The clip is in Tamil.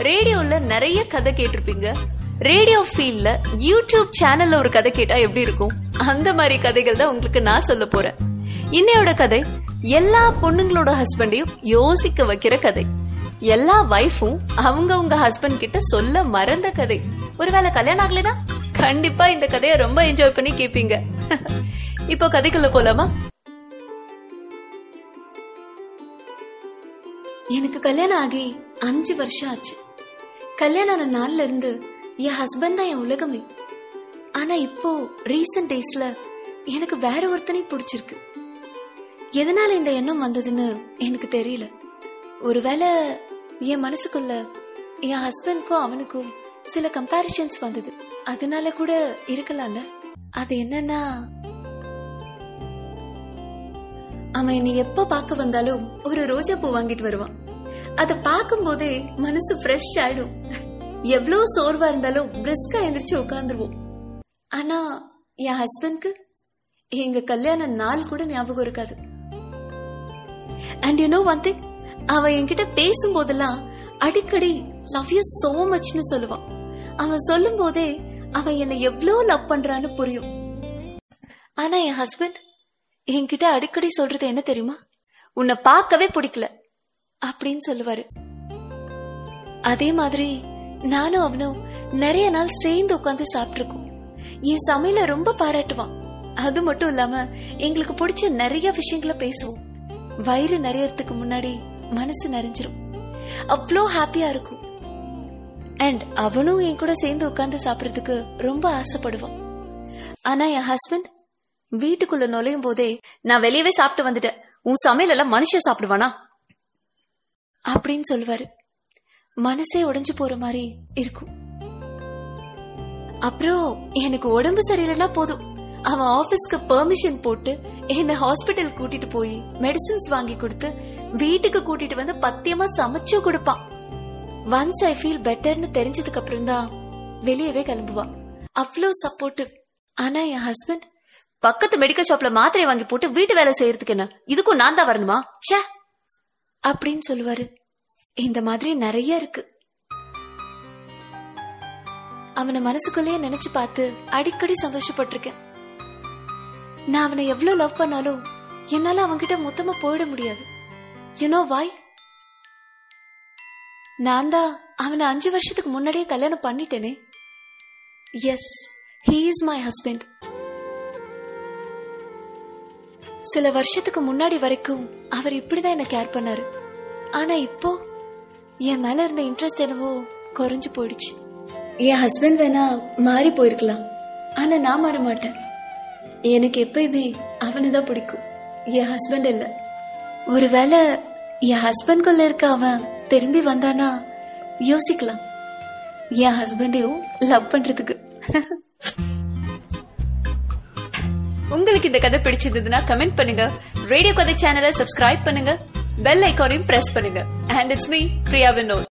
ரேடியோல நிறைய கதை கேட்டிருப்பீங்க. ரேடியோ ஃபீல்ட்ல யூடியூப் சேனல்ல ஒரு கதை கேட்டா எப்படி இருக்கும்? அந்த மாதிரி கதைகள் தான் உங்களுக்கு நான் சொல்ல போறேன். இன்னையோட கதை எல்லா பொண்ணுங்களோட ஹஸ்பண்டையும் யோசிக்க வைக்கிற கதை. எல்லா வைஃபும் அவங்கவுங்க ஹஸ்பண்ட் கிட்ட சொல்ல மறந்த கதை. ஒருவேளை கல்யாணம் ஆகலைனா கண்டிப்பா இந்த கதையை ரொம்ப என்ஜாய் பண்ணி கேப்பீங்க. இப்போ கதைக்குள்ள போலாமா? எனக்கு கல்யாணம் ஆகி அஞ்சு வருஷம் ஆச்சு. கல்யாணம் ஆன நாள்ல இருந்து என் ஹஸ்பண்ட் தான் என் உலகமே. ஆனா இப்போ ரீசன்ட் டேஸ்ல எனக்கு வேற ஒருத்தனை பிடிச்சிருக்கு. எதனால இந்த எண்ணம் வந்ததுன்னு எனக்கு தெரியல. ஒருவேளை என் மனசுக்குள்ள என் ஹஸ்பண்ட்க்கும் அவனுக்கும் சில கம்பேரிஷன்ஸ் வந்தது. அதனால கூட இருக்கலாம்ல. அது என்னன்னா அவன் என்னை எப்ப பார்க்க வந்தாலும் ஒரு ரோஜா பூ வாங்கிட்டு வருவான். அத பார்க்கும் போதே மனசு ஃப்ரெஷ் ஆயிடும். எவ்வளவு சோர்வா இருந்தாலும் பிரிஸ்கா எந்திரிச்சு உட்காந்துருவோம் ஆனா என் ஹஸ்பண்ட்க்கு எங்க கல்யாண நாள் கூட ஞாபகம் இருக்காது. And you know one thing அவன் என்கிட்ட பேசும் போதெல்லாம் அடிக்கடி லவ் யூ சோ மச்னு சொல்லுவான். அவன் சொல்லும் போதே அவன் என்னை எவ்வளவு லவ் பண்றான்னு புரியும். ஆனா என் ஹஸ்பண்ட் என்கிட்ட அடிக்கடி சொல்றது என்ன தெரியுமா? உன்னை பார்க்கவே பிடிக்கல. அப்படின்னு சொல்லுவாரு. அதே மாதிரி நானும் அவனும் நிறைய நாள் சேர்ந்து உட்காந்து சாப்பிட்டுருக்கோம். என் சமையல ரொம்ப பாராட்டுவான். அது மட்டும் இல்லாம எங்களுக்கு பிடிச்ச நிறைய விஷயங்களை பேசுவோம். வயிறு நிறையறதுக்கு முன்னாடி மனசு நிறைஞ்சிரும். அவ்வளோ ஹாப்பியா இருக்கும். அண்ட் அவனும் என் கூட சேர்ந்து உட்காந்து சாப்பிடறதுக்கு ரொம்ப ஆசைப்படுவான். ஆனா என் ஹஸ்பண்ட் வீட்டுக்குள்ள நுழையும் போதே நான் வெளியவே சாப்பிட்டு வந்துட்டேன். உன் சமையல் எல்லாம் மனுஷன் சாப்பிடுவானா? அப்படின்னு சொல்லுவாரு. மனசே உடைஞ்சு போற மாதிரி இருக்கும். அப்புறம் எனக்கு உடம்பு சரியில்லைன்னா போதும். அவன் ஆபீஸ்க்கு பெர்மிஷன் போட்டு என்ன ஹாஸ்பிட்டல் கூட்டிட்டு போய் மெடிசின்ஸ் வாங்கி கொடுத்து வீட்டுக்கு கூட்டிட்டு வந்து பத்தியமா சமைச்சும் கொடுப்பான். ஒன்ஸ் ஐ ஃபீல் பெட்டர்னு தெரிஞ்சதுக்கு அப்புறம் தான் வெளியவே கிளம்புவான் அவ்வளோ சப்போர்ட்டிவ் ஆனா என் ஹஸ்பண்ட் பக்கத்து மெடிக்கல் ஷாப்ல மாத்திரை வாங்கி போட்டு வீட்டு வேலை செய்யறதுக்கு என்ன? இதுக்கும் நான் தான் வரணுமா? ச்சே! அப்படின்னு சொல்லுவாரு. இந்த மாதிரி நிறைய இருக்கு. அவனை மனசுக்குள்ளேயே நினைச்சு பார்த்து அடிக்கடி சந்தோஷப்பட்டிருக்கேன். நான் அவனை எவ்வளவு லவ் பண்ணாலும் என்னால அவன்கிட்ட மொத்தமா போயிட முடியாது. யூனோ வாய் நான் தான் அவனை அஞ்சு வருஷத்துக்கு முன்னாடியே கல்யாணம் பண்ணிட்டேனே. Yes he is my husband சில வருஷத்துக்கு முன்னாடி வரைக்கும் அவர் இப்படிதான் என்ன கேர் பண்ணாரு. ஆனா இப்போ என் மேல இருந்த இன்ட்ரெஸ்ட் என்னவோ குறைஞ்சு போயிடுச்சு. என் ஹஸ்பண்ட் வேணா மாறி போயிருக்கலாம். ஆனா நான் மாற மாட்டேன். எனக்கு எப்பயுமே அவனை தான் பிடிக்கும். என் ஹஸ்பண்ட் இல்ல. ஒருவேளை என் ஹஸ்பண்ட்குள்ள இருக்க அவன் திரும்பி வந்தானா யோசிக்கலாம். என் ஹஸ்பண்டையும் லவ் பண்றதுக்கு. உங்களுக்கு இந்த கதை பிடிச்சிருந்ததுன்னா கமெண்ட் பண்ணுங்க. ரேடியோ கதை சேனலை சப்ஸ்கிரைப் பண்ணுங்க. பெல் ஐக்கானையும் பிரஸ் பண்ணுங்க and it's me Priya Vinod